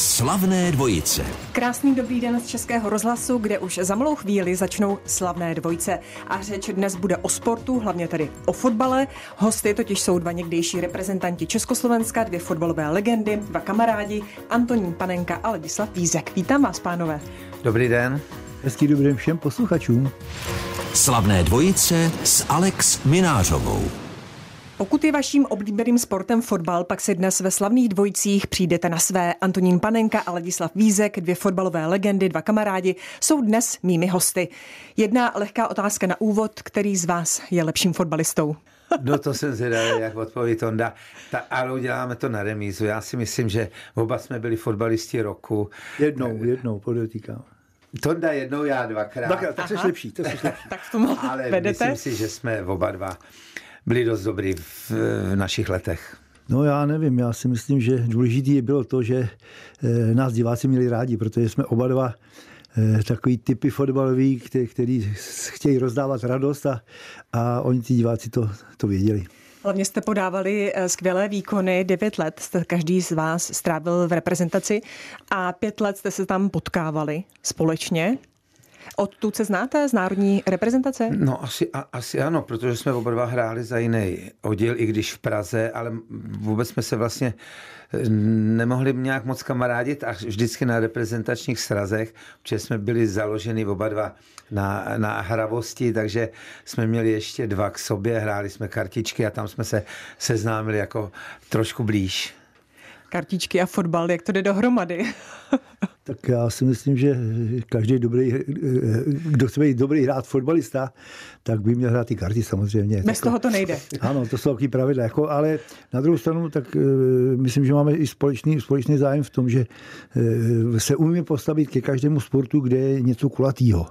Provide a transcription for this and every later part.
Slavné dvojice. Krásný dobrý den z Českého rozhlasu, kde už za malou chvíli začnou slavné dvojice. A řeč dnes bude o sportu, hlavně tedy o fotbale. Hosty totiž jsou dva někdejší reprezentanti Československa, dvě fotbalové legendy, dva kamarádi, Antonín Panenka a Ladislav Vízek. Vítám vás, pánové. Dobrý den. Hezký dobrý den všem posluchačům. Slavné dvojice s Alex Minářovou. Pokud je vaším oblíbeným sportem fotbal, pak si dnes ve slavných dvojicích přijdete na své. Antonín Panenka a Ladislav Vízek, dvě fotbalové legendy, dva kamarádi, jsou dnes mými hosty. Jedna lehká otázka na úvod, který z vás je lepším fotbalistou? No to jsem zvědavý, jak odpoví Tonda. Ta, ale uděláme to na remízu. Já si myslím, že oba jsme byli fotbalisti roku. Jednou, jednou, podotýkám. Tonda jednou, já dvakrát. Dvakrát, tak jsi lepší, to jsi lepší. tak v tom Ale vedete? myslím si, že jsme oba dva byli dost dobrý v, v našich letech. No já nevím, já si myslím, že důležitý bylo to, že eh, nás diváci měli rádi, protože jsme oba dva eh, takový typy fotbalový, který, který chtějí rozdávat radost a, a oni ti diváci to, to věděli. Hlavně jste podávali eh, skvělé výkony, devět let jste každý z vás strávil v reprezentaci a pět let jste se tam potkávali společně. Odtud se znáte z národní reprezentace? No asi, a, asi ano, protože jsme oba dva hráli za jiný oddíl, i když v Praze, ale vůbec jsme se vlastně eh, nemohli nějak moc kamarádit a vždycky na reprezentačních srazech, protože jsme byli založeni oba dva na, na hravosti, takže jsme měli ještě dva k sobě, hráli jsme kartičky a tam jsme se seznámili jako trošku blíž. Kartičky a fotbal, jak to jde dohromady? Tak já si myslím, že každý dobrý, kdo chce být dobrý hrát fotbalista, tak by měl hrát i karty samozřejmě. Bez toho to nejde. Ano, to jsou taky pravidla. Jako, ale na druhou stranu, tak uh, myslím, že máme i společný, společný zájem v tom, že uh, se umíme postavit ke každému sportu, kde je něco kulatýho.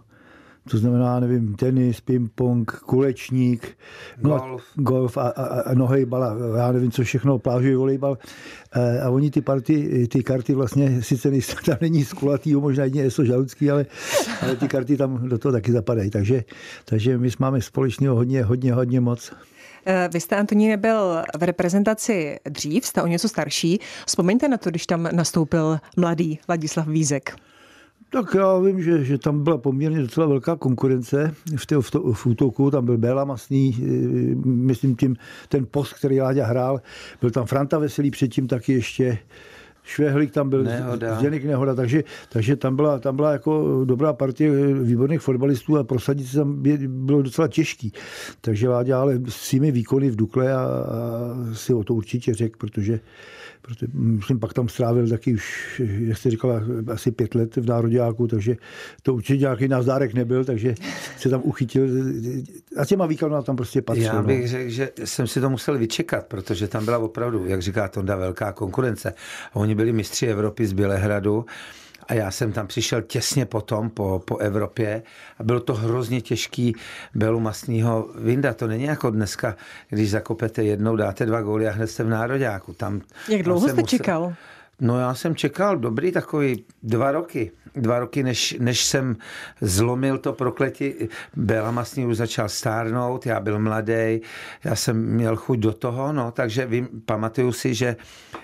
To znamená, nevím, tenis, ping-pong, kulečník, golf, no, golf a, a, a nohejbal a já nevím, co všechno, plážový volejbal. A, a oni ty, party, ty karty vlastně, sice nejsou, tam není z kulatýho, možná jedině je to žaludský, ale, ale ty karty tam do toho taky zapadají. Takže, takže my máme společného hodně, hodně, hodně moc. Vy jste, Antoníne, byl v reprezentaci dřív, jste o něco starší. Vzpomeňte na to, když tam nastoupil mladý Ladislav Vízek. Tak já vím, že, že tam byla poměrně docela velká konkurence v, té, v, to, v útoku. Tam byl Béla Masný, myslím tím, ten post, který Láďa hrál. Byl tam Franta Veselý předtím taky ještě. Švehlík tam byl, Nehoda. Zdeněk Nehoda, takže, takže tam, byla, tam byla jako dobrá partie výborných fotbalistů a prosadit se tam bylo docela těžký. Takže Láďa ale s svými výkony v Dukle a, a si o to určitě řekl, protože protože myslím, pak tam strávil taky už, jak jste říkala, asi pět let v Nároďáku, takže to určitě nějaký názdárek nebyl, takže se tam uchytil a těma výkonama tam prostě patřil. Já bych no. řekl, že jsem si to musel vyčekat, protože tam byla opravdu, jak říká Tonda, velká konkurence. Oni byli mistři Evropy z Bělehradu a já jsem tam přišel těsně potom po, po Evropě a bylo to hrozně těžký Belu Masního Vinda. To není jako dneska, když zakopete jednou, dáte dva góly a hned jste v nároďáku. Tam, Jak dlouho tam jste musel... čekal? No já jsem čekal dobrý takový dva roky. Dva roky, než, než jsem zlomil to prokletí. Bela Masný už začal stárnout, já byl mladý, já jsem měl chuť do toho, no, takže vím, pamatuju si, že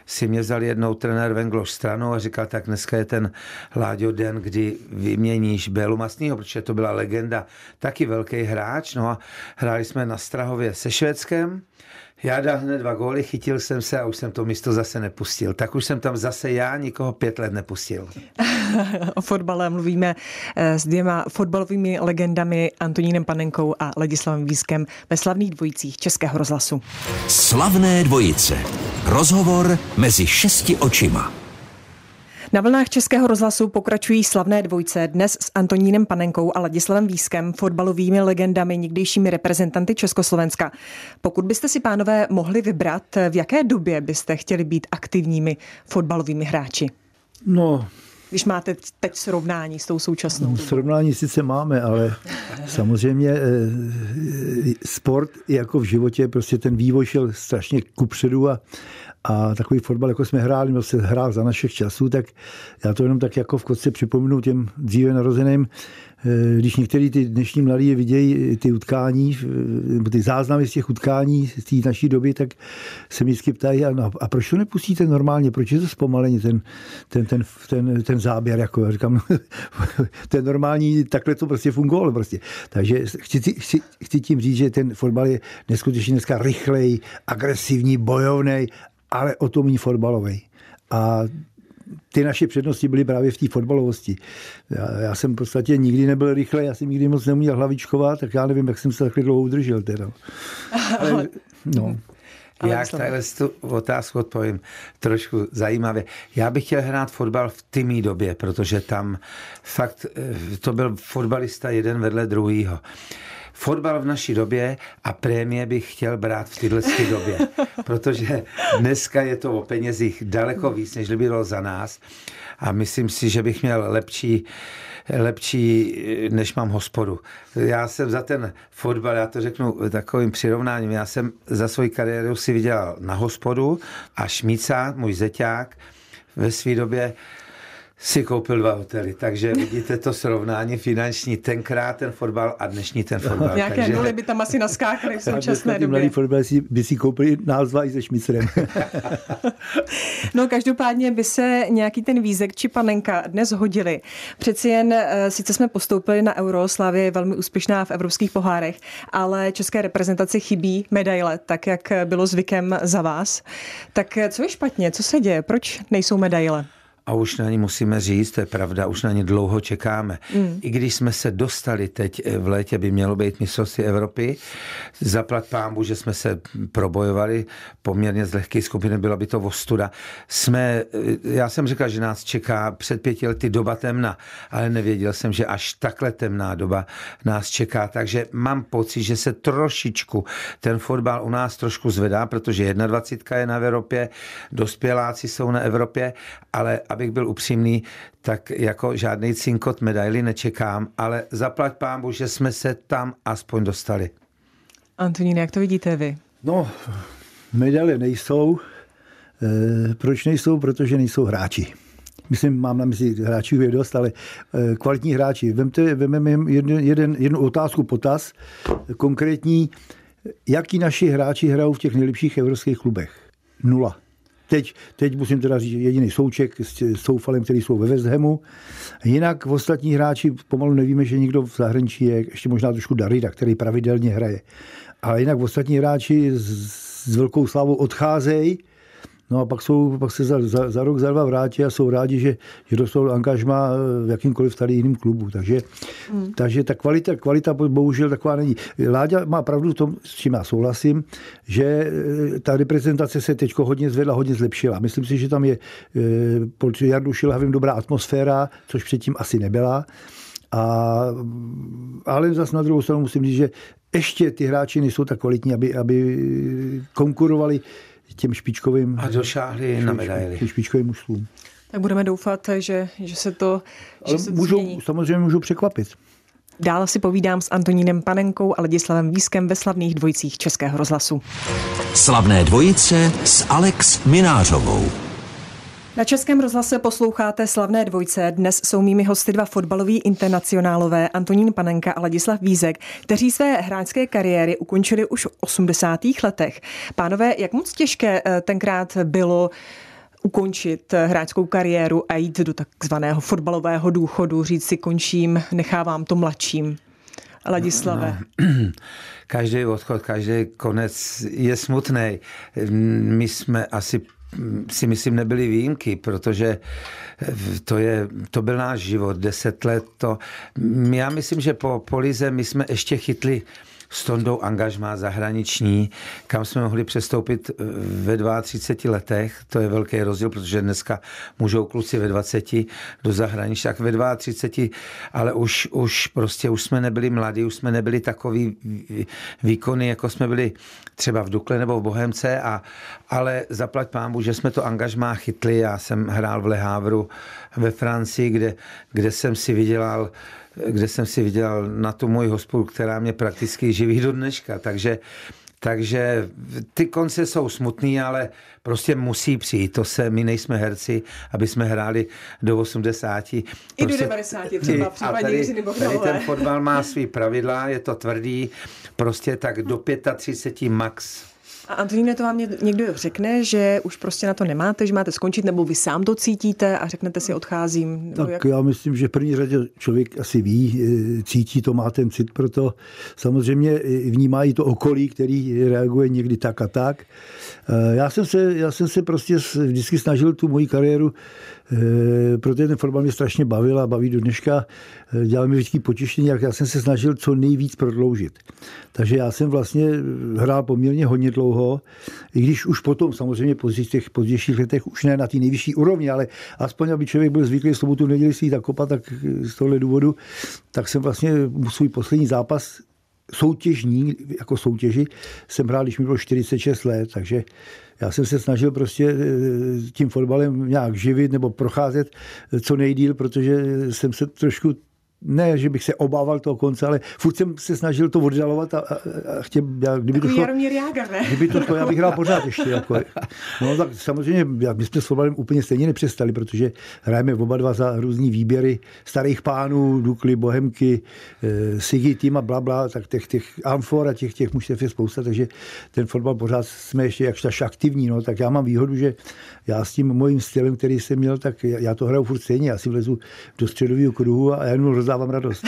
si mě vzal jednou trenér Vengloš stranou a říkal, tak dneska je ten Láďo den, kdy vyměníš Belu Masnýho, protože to byla legenda, taky velký hráč, no a hráli jsme na Strahově se Švédskem, já dal hned dva góly, chytil jsem se a už jsem to místo zase nepustil. Tak už jsem tam zase já nikoho pět let nepustil. o fotbale mluvíme s dvěma fotbalovými legendami Antonínem Panenkou a Ladislavem Vískem ve slavných dvojicích Českého rozhlasu. Slavné dvojice. Rozhovor mezi šesti očima. Na vlnách Českého rozhlasu pokračují slavné dvojce dnes s Antonínem Panenkou a Ladislavem Vískem, fotbalovými legendami, někdejšími reprezentanty Československa. Pokud byste si, pánové, mohli vybrat, v jaké době byste chtěli být aktivními fotbalovými hráči? No, když máte teď srovnání s tou současnou? Srovnání sice máme, ale samozřejmě sport jako v životě, prostě ten vývoj šel strašně kupředu a, a takový fotbal, jako jsme hráli, byl se hrál za našich časů, tak já to jenom tak jako v kostce připomenu těm dříve narozeným, Eh, když některý ty dnešní mladí vidějí ty utkání, eh, ty záznamy z těch utkání z té naší doby, tak se mi vždycky ptají, a, a proč to nepustíte normálně, proč je to zpomalení, ten, ten, ten, ten, ten záběr, jako já říkám, ten normální, takhle to prostě fungovalo prostě. Takže chci, chci, chci tím říct, že ten fotbal je neskutečně dneska rychlej, agresivní, bojovný, ale o tom fotbalový. A ty naše přednosti byly právě v té fotbalovosti. Já, já, jsem v podstatě nikdy nebyl rychle, já jsem nikdy moc neuměl hlavičkovat, tak já nevím, jak jsem se takhle dlouho udržel. Teda. Ale, no. Já takhle tu otázku odpovím trošku zajímavě. Já bych chtěl hrát fotbal v tymí době, protože tam fakt eh, to byl fotbalista jeden vedle druhýho fotbal v naší době a prémie bych chtěl brát v této době, protože dneska je to o penězích daleko víc, než bylo za nás a myslím si, že bych měl lepší lepší, než mám hospodu. Já jsem za ten fotbal, já to řeknu takovým přirovnáním, já jsem za svoji kariéru si vydělal na hospodu a Šmíca, můj zeťák, ve své době si koupil dva hotely, takže vidíte to srovnání finanční, tenkrát ten fotbal a dnešní ten fotbal. Nějaké takže... nuly by tam asi naskákaly v současné době. Mladí fotbalisti by si koupili nás dva i se šmicrem. no každopádně by se nějaký ten vízek či panenka dnes hodili. Přeci jen, eh, sice jsme postoupili na Euro, Slavě je velmi úspěšná v evropských pohárech, ale české reprezentaci chybí medaile, tak jak bylo zvykem za vás. Tak co je špatně? Co se děje? Proč nejsou medaile? A už na ní musíme říct, to je pravda, už na ní dlouho čekáme. Mm. I když jsme se dostali teď eh, v létě, by mělo být mistrovství Evropy, zaplat pámbu, že jsme se probojovali poměrně z lehké skupiny, bylo by to ostuda. Jsme, eh, já jsem říkal, že nás čeká před pěti lety doba temna, ale nevěděl jsem, že až takhle temná doba nás čeká, takže mám pocit, že se trošičku ten fotbal u nás trošku zvedá, protože 21 je na Evropě, dospěláci jsou na Evropě, ale abych byl upřímný, tak jako žádný cinkot medaily nečekám, ale zaplať pámbu, že jsme se tam aspoň dostali. Antonín, jak to vidíte vy? No, medaile nejsou. E, proč nejsou? Protože nejsou hráči. Myslím, mám na mysli hráčů je dost, ale e, kvalitní hráči. Vemte, vememe jeden, jeden, jednu otázku potaz, konkrétní, jaký naši hráči hrajou v těch nejlepších evropských klubech? Nula. Teď, teď musím teda říct jediný souček s Soufalem, který jsou ve West Hamu. Jinak v ostatní hráči pomalu nevíme, že někdo v zahraničí je, ještě možná trošku Darida, který pravidelně hraje. Ale jinak v ostatní hráči s, s velkou slávou odcházejí No a pak, jsou, pak se za, za, za rok, za dva vrátí a jsou rádi, že, že dostanou angažma v jakýmkoliv tady jiným klubu. Takže, hmm. takže ta kvalita, kvalita bohužel taková není. Láďa má pravdu v tom, s čím já souhlasím, že eh, ta reprezentace se teď hodně zvedla, hodně zlepšila. Myslím si, že tam je eh, pod Jardu Šilhavým dobrá atmosféra, což předtím asi nebyla. A, ale zase na druhou stranu musím říct, že ještě ty hráči nejsou tak kvalitní, aby, aby konkurovali těm špičkovým... A došáhli na medaily. Špičkovým mužům. Tak budeme doufat, že, že se to, že Ale se to můžou, změní. Samozřejmě můžou překvapit. Dál si povídám s Antonínem Panenkou a Ladislavem Vískem ve slavných dvojicích Českého rozhlasu. Slavné dvojice s Alex Minářovou. Na Českém rozhlase posloucháte slavné dvojce. Dnes jsou mými hosty dva fotbaloví internacionálové Antonín Panenka a Ladislav Vízek, kteří své hráčské kariéry ukončili už v 80. letech. Pánové, jak moc těžké eh, tenkrát bylo ukončit eh, hráčskou kariéru a jít do takzvaného fotbalového důchodu, říct si končím, nechávám to mladším? Ladislave. No, no. Každý odchod, každý konec je smutný. My jsme asi si myslím nebyly výjimky, protože to, je, to byl náš život, deset let to. Já myslím, že po polize my jsme ještě chytli s Tondou angažmá zahraniční, kam jsme mohli přestoupit eh, ve 32 letech. To je velký rozdíl, protože dneska můžou kluci ve 20 do zahraničí, tak ve 32, ale už, už prostě už jsme nebyli mladí, už jsme nebyli takový výkony, jako jsme byli třeba v Dukle nebo v Bohemce, a, ale zaplať pámbu, že jsme to angažmá chytli. Já jsem hrál v Lehávru ve Francii, kde, kde jsem si vydělal kde jsem si vydělal na tu moji hospodu, která mě prakticky živí do dneška. Takže Takže ty konce jsou smutný, ale prostě musí přijít. To se, my nejsme herci, aby jsme hráli do 80. I prostě, do 90 třeba, a tady, tady ten fotbal má svý pravidla, je to tvrdý, prostě tak do 35 max. A Antoníne, to vám někdo řekne, že už prostě na to nemáte, že máte skončit, nebo vy sám to cítíte a řeknete si odcházím? Tak jak? já myslím, že v první řadě člověk asi ví, e, cítí to, má ten cit pro to. Samozřejmě vnímá i to okolí, který reaguje někdy tak a tak. E, já jsem se, já jsem se prostě vždycky snažil tu moji kariéru protože ten fotbal mě strašně bavil a baví do dneška. Eh, dělal mi vždycky potěšení, jak já jsem se snažil co nejvíc prodloužit. Takže já jsem vlastně hrál poměrně hodně dlouho, i když už potom samozřejmě v těch pozdějších letech už ne na té nejvyšší úrovni, ale aspoň, aby člověk byl zvyklý sobotu neděli si tak kopat, tak z tohle důvodu, tak jsem vlastně svůj poslední zápas soutěžní, jako soutěži, jsem hrál, když mi bylo 46 let, takže já jsem se snažil prostě eh, tím fotbalem nějak živit nebo procházet co nejdíl, protože jsem se trošku ne, že bych se obával toho konce, ale furt jsem se snažil to oddalovat a, a, a chtěl, já, kdyby to šlo, Jágr, ne? Kdyby to šlo, já bych hrál pořád ještě. Jako, no tak samozřejmě, my jsme s fotbalem úplně stejně nepřestali, protože hrajeme oba dva za různý výběry starých pánů, Dukly, Bohemky, e, Sigi, tým a bla, bla, tak těch, těch amfor a těch, těch mužstev je spousta, takže ten fotbal pořád jsme ještě jakž aktivní, no, tak já mám výhodu, že já s tím mojím stylem, který jsem měl, tak já to hraju furt stejně, já si vlezu do středového kruhu a já jenom rozdávám radost.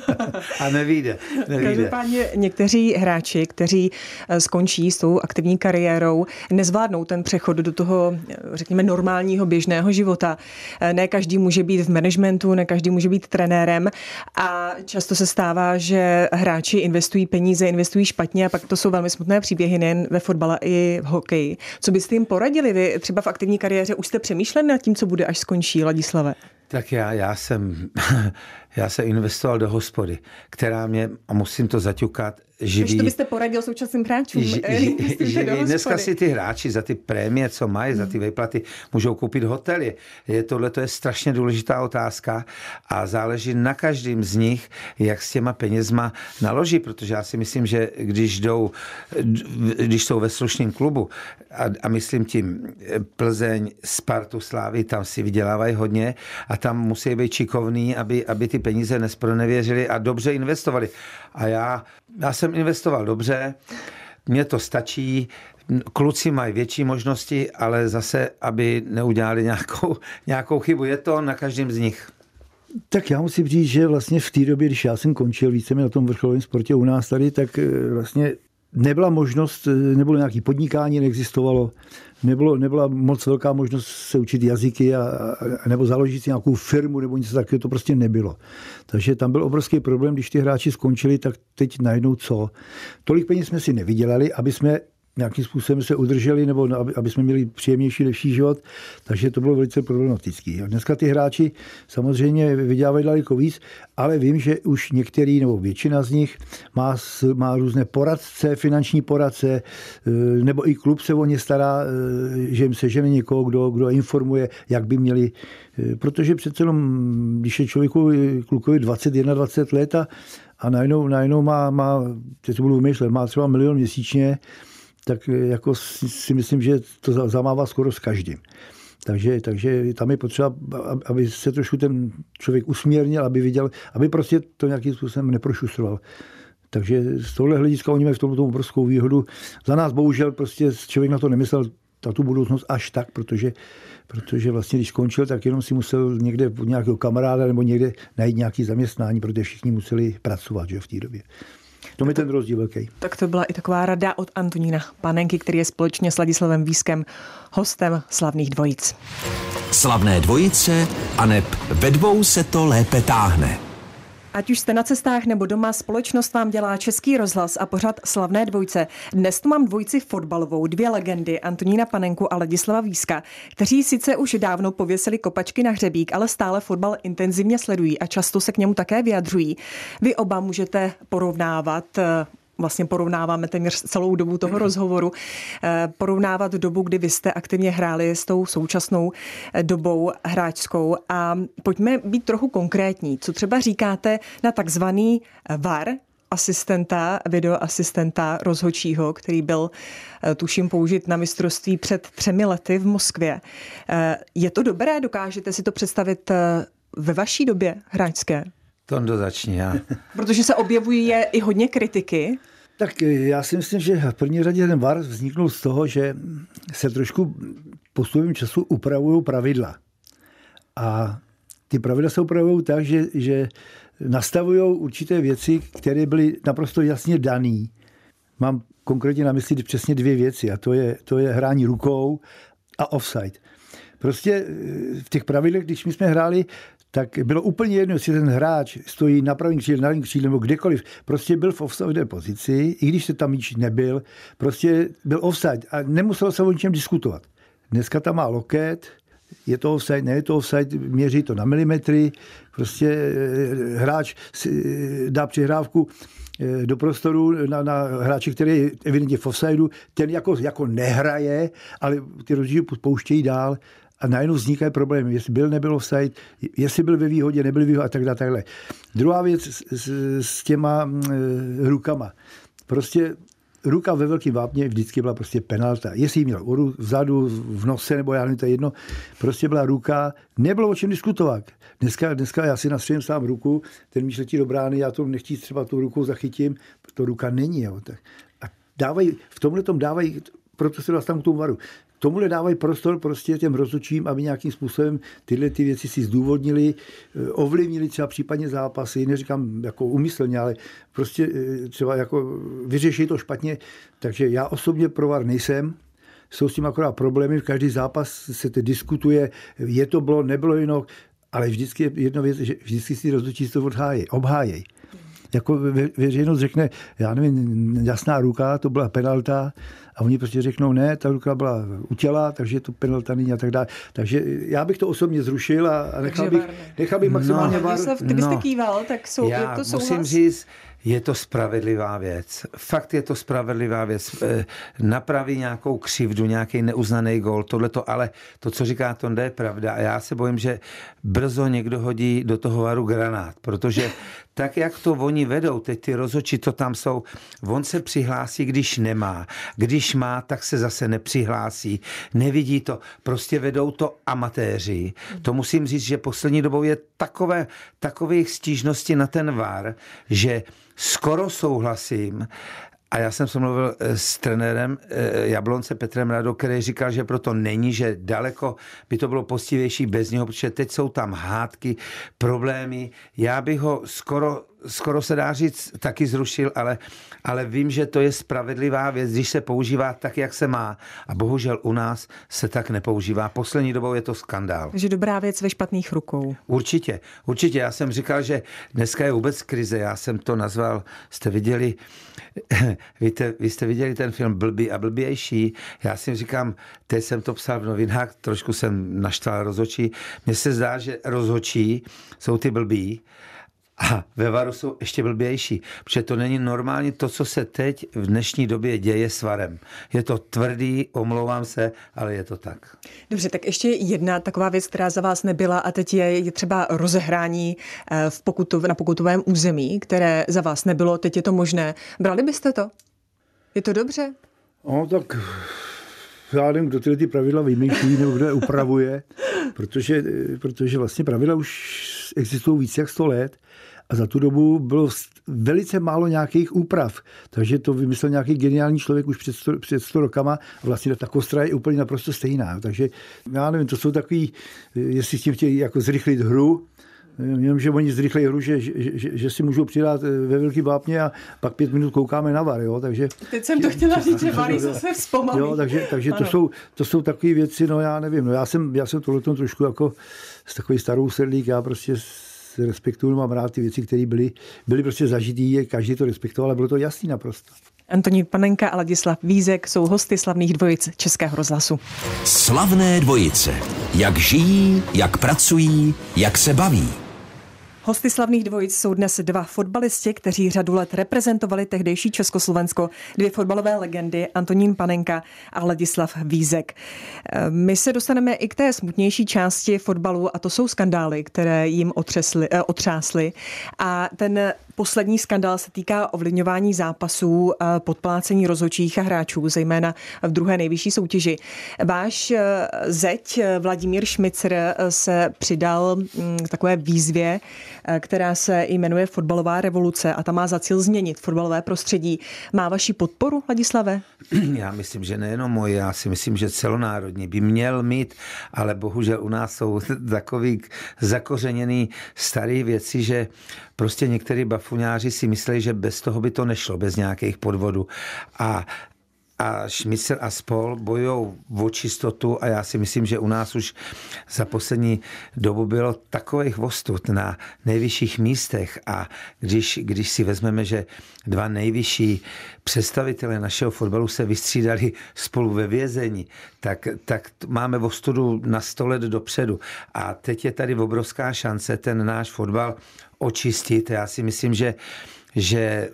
a nevíde. nevíde. Každopádně někteří hráči, kteří eh, skončí s tou aktivní kariérou, nezvládnou ten přechod do toho, eh, řekněme, normálního běžného života. Eh, ne každý může být v managementu, ne každý může být trenérem a často se stává, že hráči investují peníze, investují špatně a pak to jsou velmi smutné příběhy nejen ve fotbale i v hokeji. Co byste jim poradili? Vy třeba v aktivní kariéře už jste přemýšleli nad tím, co bude, až skončí Ladislave? Tak já, já jsem, já jsem investoval do hospody, která mě, a musím to zaťukat, živí. Když to byste poradil současným hráčům? Ži, ži, živí. Dneska si ty hráči za ty prémie, co mají, za ty hmm. výplaty, můžou koupit hotely. Je, tohle to je strašně důležitá otázka a záleží na každém z nich, jak s těma penězma naloží, protože já si myslím, že když jdou, když jsou ve slušném klubu a, a myslím tím Plzeň, Spartu, Slávy, tam si vydělávají hodně a tam musí být čikovný, aby, aby ty peníze nespronevěřili a dobře investovali. A já, já jsem investoval dobře, mně to stačí, kluci mají větší možnosti, ale zase, aby neudělali nějakou, nějakou chybu. Je to na každém z nich. Tak já musím říct, že vlastně v té době, když já jsem končil více na tom vrcholovém sportě u nás tady, tak eh, vlastně nebyla možnost, nebylo nějaké podnikání, neexistovalo, nebylo, nebyla moc velká možnost se učit jazyky a, a, nebo založit si nějakou firmu nebo něco takového, to prostě nebylo. Takže tam byl obrovský problém, když ty hráči skončili, tak teď najednou co? Tolik peněz jsme si nevydělali, aby jsme nějakým způsobem se udrželi nebo aby, aby jsme měli příjemnější, lepší život. Takže to bylo velice problematické. Dneska ty hráči samozřejmě vydělávají daleko víc, ale vím, že už některý nebo většina z nich má, má různé poradce, finanční poradce, e, nebo i klub se o ně stará, e, že jim sežene někoho, kdo, kdo informuje, jak by měli. E, protože přece jenom, když je člověku klukovi 21, 20 let a, a najednou, najednou má, má, teď to budu vymýšlet, má třeba milion měsíčně, tak jako si myslím, že to zamává skoro s každým. Takže, takže tam je potřeba, aby se trošku ten člověk usměrnil, aby viděl, aby prostě to nějakým způsobem neprošusroval. Takže z tohle hlediska oni mají v tomto obrovskou výhodu. Za nás bohužel prostě člověk na to nemyslel na tu budoucnost až tak, protože, protože vlastně když skončil, tak jenom si musel někde od nějakého kamaráda nebo někde najít nějaké zaměstnání, protože všichni museli pracovat že, v té době. To mi ten rozdíl velký. Tak to byla i taková rada od Antonína Panenky, který je společně s Ladislavem Výskem hostem slavných dvojic. Slavné dvojice a neb ve dvou se to lépe táhne. Ať už jste na cestách nebo doma, společnost vám dělá Český rozhlas a pořád slavné dvojce. Dnes tu mám dvojici fotbalovou, dvě legendy, Antonína Panenku a Ladislava Výska, kteří sice už dávno pověsili kopačky na hřebík, ale stále fotbal intenzivně sledují a často se k němu také vyjadřují. Vy oba můžete porovnávat vlastně porovnáváme téměř celou dobu toho rozhovoru, eh, porovnávat dobu, kdy vy jste aktivně hráli s tou současnou eh, dobou hráčskou a pojďme být trochu konkrétní. Co třeba říkáte na takzvaný VAR, asistenta, videoasistenta rozhočího, který byl, eh, tuším, použit na mistrovství před třemi lety v Moskvě. Eh, je to dobré? Dokážete si to představit eh, ve vaší době hráčské? To začni, já. Protože se objevují je i hodně kritiky. Tak já si myslím, že v první řadě ten VAR vzniknul z toho, že se trošku postupem času upravují pravidla. A ty pravidla se upravují tak, že, že nastavují určité věci, které byly naprosto jasně dané. Mám konkrétně na mysli přesně dvě věci a to je, to je hrání rukou a offside. Prostě eh, v těch pravidlech, když my jsme hráli, tak bylo úplně jedno, jestli ten hráč stojí na pravém křídle, na levém křídle nebo kdekoliv. Prostě byl v offside pozici, i když se tam míč nebyl, prostě byl offside a nemuselo se o ničem diskutovat. Dneska tam má loket, je to offside, ne je to offside, měří to na milimetry, prostě eh, hráč eh, dá přihrávku eh, do prostoru na, na hráče, který je evidentně v offsideu, ten jako, jako nehraje, ale ty rozdíly pouštějí dál a najednou vznikají problémy, jestli byl, nebyl offside, jestli byl ve výhodě, nebyl výhodě a tak dále. takhle. Druhá věc s, s, těma mm, rukama. Prostě ruka ve velkém vápně vždycky byla prostě penalta. Jestli ji měl vzadu, v nose, nebo já nevím, to je jedno, prostě byla ruka, nebylo o čem diskutovat. Dneska, dneska já si nastřelím sám ruku, ten míč letí do brány, já to nechci třeba tu rukou zachytím, to ruka není. Jo. Tak, a dávají, v tomhle tom dávají, proto se dostanu k tomu varu tomuhle dávají prostor prostě těm rozhodčím, aby nějakým způsobem tyhle ty věci si zdůvodnili, eh, ovlivnili třeba případně zápasy, neříkám jako umyslně, ale prostě eh, třeba jako vyřeší to špatně. Takže já osobně pro VAR nejsem, jsou s tím akorát problémy, v každý zápas se to diskutuje, je to bylo, nebylo jinak, ale vždycky je jedna věc, že vždycky si rozhodčí to odhájí, obhájejí jako veřejnost řekne, já nevím, jasná ruka, to byla penalta, a oni prostě řeknou, ne, ta ruka byla u těla, takže to penalta není a tak dále. Takže já bych to osobně zrušil a nechal bych, nechal bych maximálně no, var. Ty byste no, kýval, tak jsou, já je to souhlas? musím říct, je to spravedlivá věc. Fakt je to spravedlivá věc. Eh, napraví nějakou křivdu, nějaký neuznaný gol, tohleto, ale to, co říká Tonda, je pravda. A já se bojím, že brzo někdo hodí do toho varu granát, protože tak, jak to oni vedou, teď ty rozoči, to tam jsou, on se přihlásí, když nemá. Když má, tak se zase nepřihlásí. Nevidí to. Prostě vedou to amatéři. To musím říct, že poslední dobou je takové, takových stížností na ten VAR, že skoro souhlasím, a já jsem se mluvil eh, s trenérem eh, Jablonce Petrem Rado, který říkal, že proto není, že daleko by to bylo postivější bez něho, protože teď jsou tam hádky, problémy. Já bych ho skoro skoro se dá říct, taky zrušil, ale, ale vím, že to je spravedlivá věc, když se používá tak, jak se má. A bohužel u nás se tak nepoužívá. Poslední dobou je to skandál. Že dobrá věc ve špatných rukou. Určitě, určitě. Já jsem říkal, že dneska je vůbec krize. Já jsem to nazval, jste viděli, víte, vy jste viděli ten film Blbý a blbější. Já si říkám, teď jsem to psal v novinách, trošku jsem naštval rozhočí. Mně se zdá, že rozhočí jsou ty blbí, a ve varu jsou ještě blbější, protože to není normálně to, co se teď v dnešní době děje s varem. Je to tvrdý, omlouvám se, ale je to tak. Dobře, tak ještě jedna taková věc, která za vás nebyla a teď je, je třeba rozehrání eh, v pokutu, na pokutovém území, které za vás nebylo, teď je to možné. Brali byste to? Je to dobře? No tak já nevím, kdo tyhle ty pravidla vymýšlí nebo kdo je upravuje, protože, protože vlastně pravidla už existují více jak 100 let a za tu dobu bylo velice málo nějakých úprav. Takže to vymyslel nějaký geniální člověk už před 100, před 100 rokama. A vlastně ta kostra je úplně naprosto stejná. Takže já nevím, to jsou takový, jestli s tím chtějí jako zrychlit hru, Jenom, že oni zrychlejí hru, že, že, že, že, si můžou přidat ve velký vápně a pak pět minut koukáme na var. Jo? Takže, Teď jsem to chtěla říct, že varí zase vzpomalí. Jo, takže, takže to, jsou, to jsou takové věci, no já nevím. No, já jsem, já jsem tohle trošku jako s takový starou sedlík, já prostě respektuju, mám rád ty věci, které byly, byly prostě zažitý, každý to respektoval, ale bylo to jasný naprosto. Antonín Panenka a Ladislav Vízek jsou hosty slavných dvojic Českého rozhlasu. Slavné dvojice. Jak žijí, jak pracují, jak se baví. Hosty slavných dvojic jsou dnes dva fotbalisti, kteří řadu let reprezentovali tehdejší Československo, dvě fotbalové legendy, Antonín Panenka a Ladislav Vízek. My se dostaneme i k té smutnější části fotbalu a to jsou skandály, které jim otřesly, eh, otřásly. A ten Poslední skandál se týká ovlivňování zápasů, podplácení rozhodčích a hráčů, zejména v druhé nejvyšší soutěži. Váš eh, zeď eh, Vladimír Šmicer eh, se přidal mm, k takové výzvě, která se jmenuje Fotbalová revoluce a ta má za cíl změnit fotbalové prostředí. Má vaši podporu, Vladislave? Já myslím, že nejenom moje, já si myslím, že celonárodní by měl mít, ale bohužel u nás jsou takový zakořeněný starý věci, že prostě některý bafuňáři si myslí, že bez toho by to nešlo, bez nějakých podvodů. A a Šmicel a spol bojují o čistotu a já si myslím, že u nás už za poslední dobu bylo takových vostut na nejvyšších místech a když, když si vezmeme, že dva nejvyšší představitelé našeho fotbalu se vystřídali spolu ve vězení, tak, tak máme vostudu na 100 let dopředu. A teď je tady obrovská šance ten náš fotbal očistit. Já si myslím, že že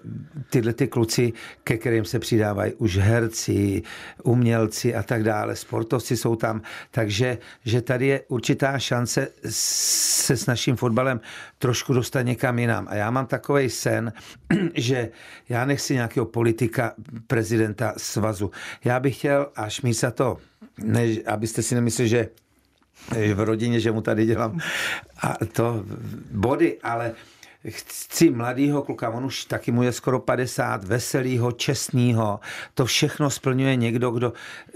tyhle ty kluci, ke kterým se přidávají už herci, umělci a tak dále, sportovci jsou tam, takže že tady je určitá šance se s naším fotbalem trošku dostat někam jinam. A já mám takový sen, že já nechci nějakého politika, prezidenta svazu. Já bych chtěl, až mi se to, ne, abyste si nemysleli, že v rodině, že mu tady dělám a to body, ale chci mladýho kluka, on už taky mu je skoro 50, veselýho, čestného, to všechno splňuje někdo, kdo,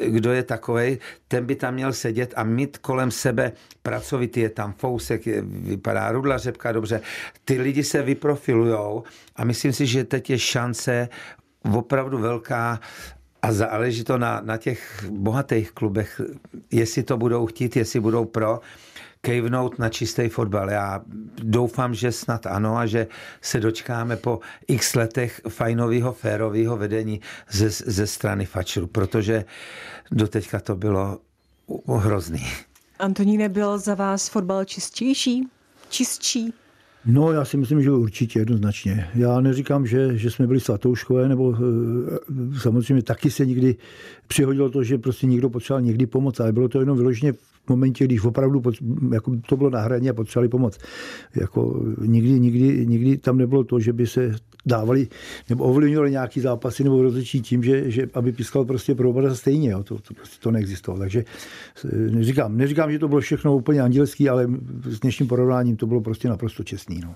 kdo je takovej, ten by tam měl sedět a mít kolem sebe pracovitý, je tam Fousek, je, vypadá Rudla Řepka dobře, ty lidi se vyprofilujou a myslím si, že teď je šance opravdu velká a záleží to na, na těch bohatých klubech, jestli to budou chtít, jestli budou pro, kejvnout na čistý fotbal. Já doufám, že snad ano a že se dočkáme po x letech fajnového, férového vedení ze, ze strany Fačru, protože doteďka to bylo hrozný. Antoníne, byl za vás fotbal čistější? Čistší? No, já si myslím, že určitě jednoznačně. Já neříkám, že, že jsme byli svatouškové, nebo e, samozřejmě taky se nikdy přihodilo to, že prostě někdo potřeboval někdy pomoct, ale bylo to jenom vyloženě momentě, když opravdu jako to bylo na hraně a potřebovali pomoc. Jako nikdy, nikdy, nikdy tam nebylo to, že by se dávali nebo ovlivňovali nějaký zápasy nebo rozličí tím, že, že aby pískal prostě pro stejně. Jo. To, to, prostě to neexistovalo. Takže neříkám, neříkám, že to bylo všechno úplně andělský, ale s dnešním porovnáním to bylo prostě naprosto čestný. No.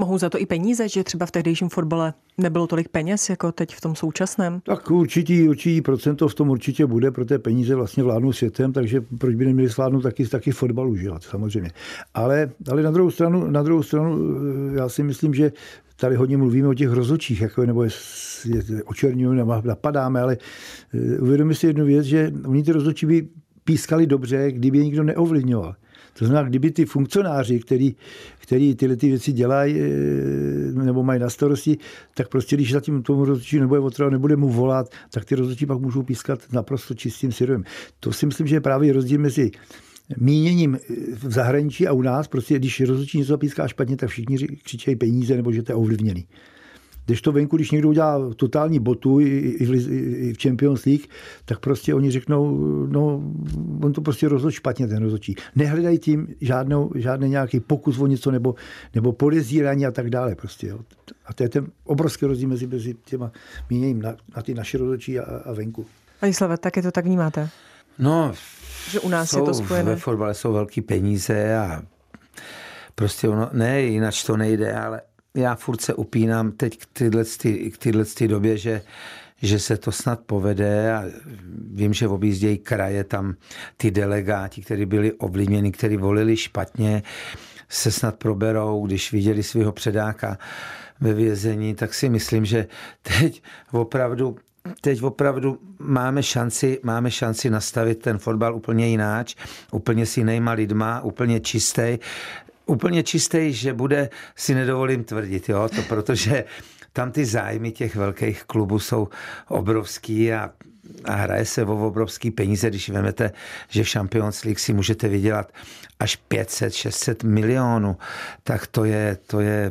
Mohou za to i peníze, že třeba v tehdejším fotbale nebylo tolik peněz, jako teď v tom současném? Tak určitý, určitý procento v tom určitě bude, protože peníze vlastně vládnou světem, takže proč by neměli zvládnout taky, taky fotbalu, že samozřejmě. Ale, ale na, druhou stranu, na druhou stranu eh, já si myslím, že tady hodně mluvíme o těch rozočích, jako, nebo očerňujeme, napadáme, ale eh, uvědomíme si jednu věc, že oni ty rozočí by pískali dobře, kdyby je nikdo neovlivňoval. To znamená, kdyby ty funkcionáři, který, který tyhle ty věci dělají eh, nebo mají na starosti, tak prostě když zatím tomu rozhodčí nebude otrvat, nebude mu volat, tak ty rozhodčí pak můžou pískat naprosto čistým syrovým. To si myslím, že je právě rozdíl mezi míněním v zahraničí a u nás. Prostě když rozhodčí něco píská špatně, tak všichni křičejí peníze nebo že to je ovlivněný. Když to venku, když někdo udělá totální botu i v, i v Champions League, tak prostě oni řeknou, no, on to prostě rozhodl špatně, ten rozhodčí. Nehledají tím žádnou, žádný nějaký pokus o něco nebo, nebo podezírání a tak dále. Prostě, jo. A to je ten obrovský rozdíl mezi, mezi těma míněním na, na ty naše rozhodčí a, a venku. Slava, taky to tak vnímáte? No, že u nás jsou, je to spojené. Ve fotbale jsou velké peníze a prostě ono, ne, jinak to nejde, ale já furt se upínám teď k tyhle, k tyhle době, že, že se to snad povede a vím, že objíždějí kraje tam ty delegáti, kteří byli ovlivněni, kteří volili špatně, se snad proberou, když viděli svého předáka ve vězení, tak si myslím, že teď opravdu teď opravdu máme šanci, máme šanci nastavit ten fotbal úplně jináč, úplně s jinýma lidma, úplně čistý úplně čistý, že bude, si nedovolím tvrdit, jo, to protože tam ty zájmy těch velkých klubů jsou obrovský a a hraje se o obrovský peníze, když vezmete, že v Champions League si můžete vydělat až 500-600 milionů, tak to je, to je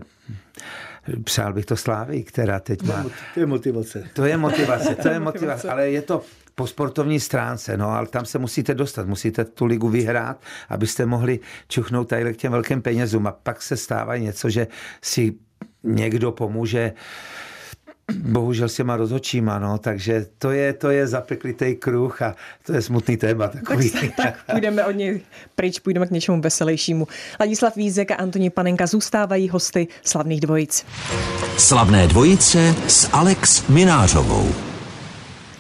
přál bych to Slávy, která teď má. To je motivace. To je motivace, to je motivace, ale je to, po sportovní stránce, no ale tam se musíte dostat, musíte tu ligu vyhrát, abyste mohli čuchnout tady k těm velkým penězům a pak se stává něco, že si někdo pomůže bohužel s těma rozhodčíma, no, takže to je, to je zapeklitý kruh a to je smutný téma takový. Tak, tak půjdeme od něj pryč, půjdeme k něčemu veselějšímu. Ladislav Vízek a Antonín Panenka zůstávají hosty slavných dvojic. Slavné dvojice s Alex Minářovou.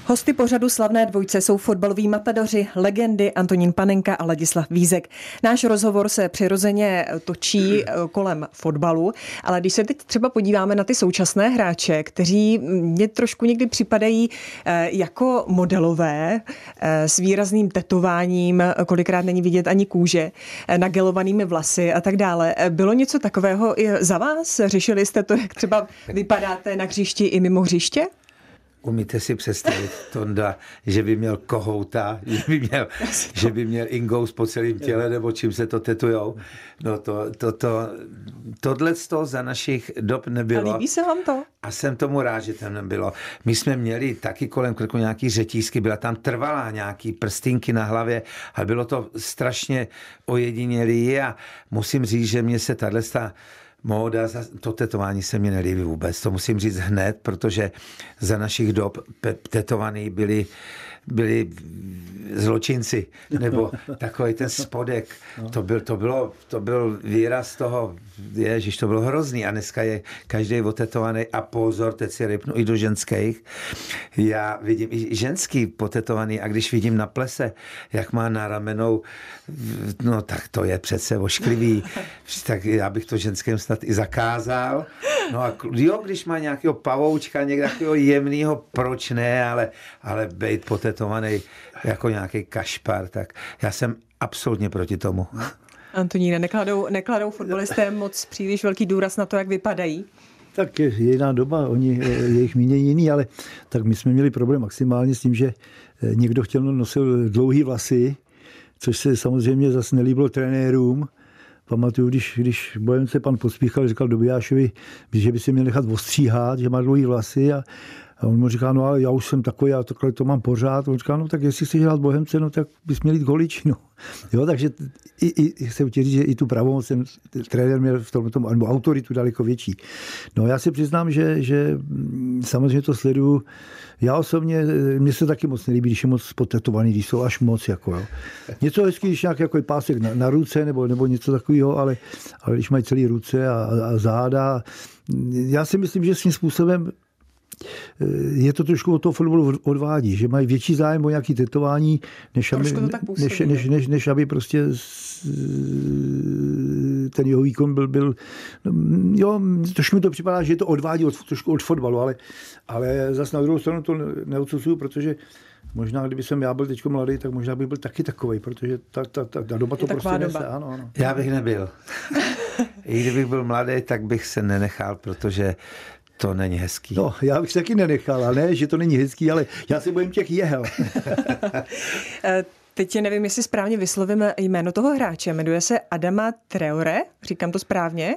Hosty pořadu Slavné dvojce jsou fotbaloví matadoři, legendy Antonín Panenka a Ladislav Vízek. Náš rozhovor se přirozeně točí eh, kolem fotbalu, ale když se teď třeba podíváme na ty současné hráče, kteří mě trošku někdy připadají eh, jako modelové eh, s výrazným tetováním, kolikrát není vidět ani kůže, nagelovanými vlasy a tak dále. Bylo něco takového i za vás? Řešili jste to, jak třeba vypadáte na hřišti i mimo hřiště? Umíte si představit, Tonda, že by měl kohouta, že by měl, že by měl ingous po celém těle, nebo čím se to tetujou. No to, to, to, tohle to za našich dob nebylo. A líbí se vám to? A jsem tomu rád, že tam nebylo. My jsme měli taky kolem krku nějaký řetízky, byla tam trvalá nějaký prstinky na hlavě a bylo to strašně ojedinělý a musím říct, že mě se tahle móda, to tetování se mi nelíbí vůbec, to musím říct hned, protože za našich dob tetovaný byli byli zločinci, nebo takový ten spodek. No. To, byl, to, bylo, to byl výraz toho, ježiš, to bylo hrozný a dneska je každý otetovaný a pozor, teď si rypnu i do ženských. Já vidím i ženský potetovaný a když vidím na plese, jak má na ramenou, no tak to je přece ošklivý, tak já bych to ženským snad i zakázal. No a jo, když má nějakého pavoučka, někdo takového jemného, proč ne, ale, ale bejt potetovaný jako nějaký kašpar, tak já jsem absolutně proti tomu. Antoníne, nekladou, nekladou fotbalisté moc příliš velký důraz na to, jak vypadají? Tak je jiná doba, oni, eh, jejich mínění jiný, ale tak my jsme měli problém maximálně s tím, že eh, někdo chtěl nosil dlouhý vlasy, což se samozřejmě zase nelíbilo trenérům, Pamatuju, když, když bojemce pan Pospíchal říkal Dobijášovi, že by si měl nechat ostříhat, že má dlouhý vlasy a, a on mu říká, no ale já už jsem takový, já takhle to mám pořád. On říká, no tak jestli chceš hrát Bohemce, no tak bys měl jít goličinu. Jo, takže i, i, jsem chtěl říct, že i tu pravomoc ten trenér měl v tom, tom nebo autoritu daleko větší. No já si přiznám, že, že mm, samozřejmě to sleduju. Já osobně, mně se taky moc nelíbí, když je moc potetovaný, když jsou až moc. Jako, jo. Něco hezký, když nějaký jako pásek na, na, ruce nebo, nebo něco takového, ale, ale když mají celé ruce a, a záda, já si myslím, že svým způsobem Eh, je to trošku od toho fotbalu odvádí, že mají větší zájem o nějaký tetování, než aby, než, než, než, než aby prostě ten jeho výkon byl, byl jo, trošku mi to připadá, že je to odvádí od, trošku od fotbalu, ale, ale zase na druhou stranu to neodsuzuju, protože Možná, kdyby jsem já byl teď mladý, tak možná bych byl taky takový, protože ta, ta, ta, ta doba je to prostě doba. nese. Ano, ano. Já bych nebyl. I kdybych byl mladý, tak bych se nenechal, protože to není hezký. No, já bych se taky nenechal, ale ne, že to není hezký, ale já se bojím těch jehel. Eh, teď nevím, jestli správně vyslovím jméno toho hráče. Jmenuje se Adama Treore, říkám to správně?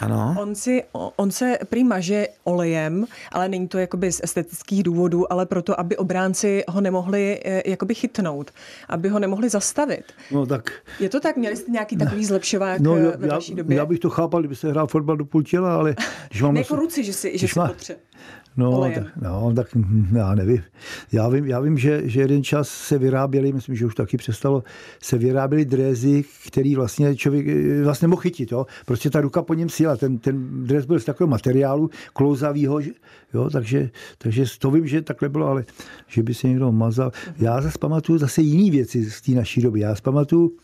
Ano. On, si, on se prý maže olejem, ale není to jakoby z estetických důvodů, ale proto, aby obránci ho nemohli eh, jakoby chytnout, aby ho nemohli zastavit. No tak... Je to tak? Měli jste nějaký takový zlepšovák no, já, ve vaší době? Já bych to chápal, kdyby se hrál fotbal do půl těla, ale... Když mám jako ruci, že si, že si má, potře. No, tak, no, tak já nevím. Já vím, já vím že, že jeden čas se vyráběly, myslím, že už taky přestalo, se vyráběly drézy, který vlastně člověk vlastně mohl chytit. Jo? Prostě ta ruka po něm síla. Ten, ten dres byl z takového materiálu, klouzavýho, jo? Takže, takže to vím, že takhle bylo, ale že by se někdo mazal. Já zase pamatuju zase jiné věci z té naší doby. Já pamatuju,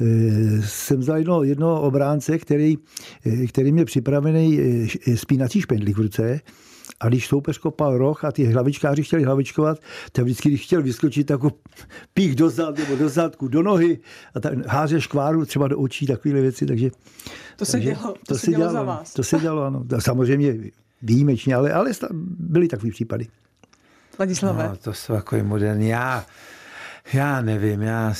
eh, jsem jedno, jedno obránce, který, eh, který měl připravený eh, spínací špendlík v ruce a když soupeř kopal roh a ty hlavičkáři chtěli hlavičkovat, tak vždycky, když chtěl vyskočit, tak pích do zad, nebo do zadku, do nohy a tak háže škváru třeba do očí, takové věci. Takže, to se dělo, to, to se dělo, dělo za vás. To se dělo, ano. Samozřejmě výjimečně, ale, ale byly takové případy. Ladislave. No, to jsou jako moderní. Já, já nevím, já,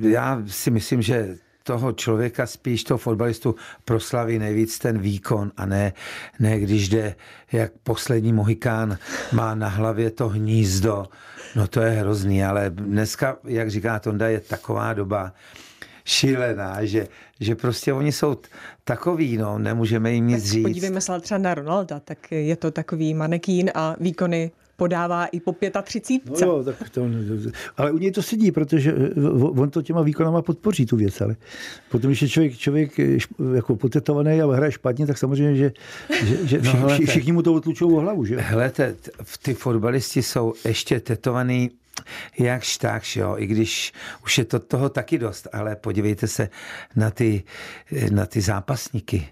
já si myslím, že toho člověka, spíš toho fotbalistu proslaví nejvíc ten výkon a ne, ne když jde, jak poslední mohikán má na hlavě to hnízdo. No to je hrozný, ale dneska, jak říká Tonda, je taková doba, šílená, že, že prostě oni jsou takový, no, nemůžeme jim nic tak říct. Podívejme se třeba na Ronalda, tak je to takový manekín a výkony podává i po 35. No jo, tak to, ale u něj to sedí, protože eh, on to těma výkonama podpoří tu věc, ale potom, když je člověk, člověk eh, jako potetovaný a hraje špatně, tak samozřejmě, že, že, že no, všichni, no, všichni mu to otlučou o hlavu. Že? Helete, ty fotbalisti jsou ještě tetovaný jakž takž, jo, i když už je to toho taky dost, ale podívejte se na ty, na ty zápasníky.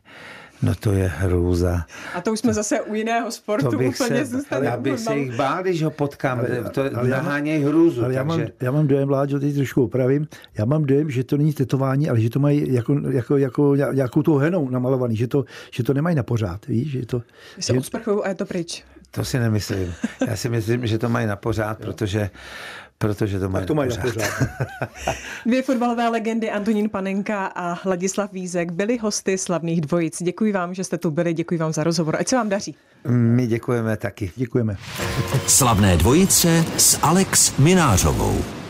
No to je hrůza. A to už jsme zase u jiného sportu to bych úplně se, zůstali. Já bych se jich bál, když ho potkám. Ale, to ale naháněj hrůzu. Ale takže... já, mám, já mám dojem, Vláďo, teď trošku opravím, já mám dojem, že to není tetování, ale že to mají jako, jako, jako nějakou tou henou namalovaný, že to, že to nemají na pořád, víš? Že to, že... se odsprchují a je to pryč. To si nemyslím. Já si myslím, že to mají na pořád, protože Protože to mají, to mají pořád. pořád. Dvě fotbalové legendy Antonín Panenka a Ladislav Vízek byli hosty slavných dvojic. Děkuji vám, že jste tu byli, děkuji vám za rozhovor. Ať se vám daří. My děkujeme taky. Děkujeme. Slavné dvojice s Alex Minářovou.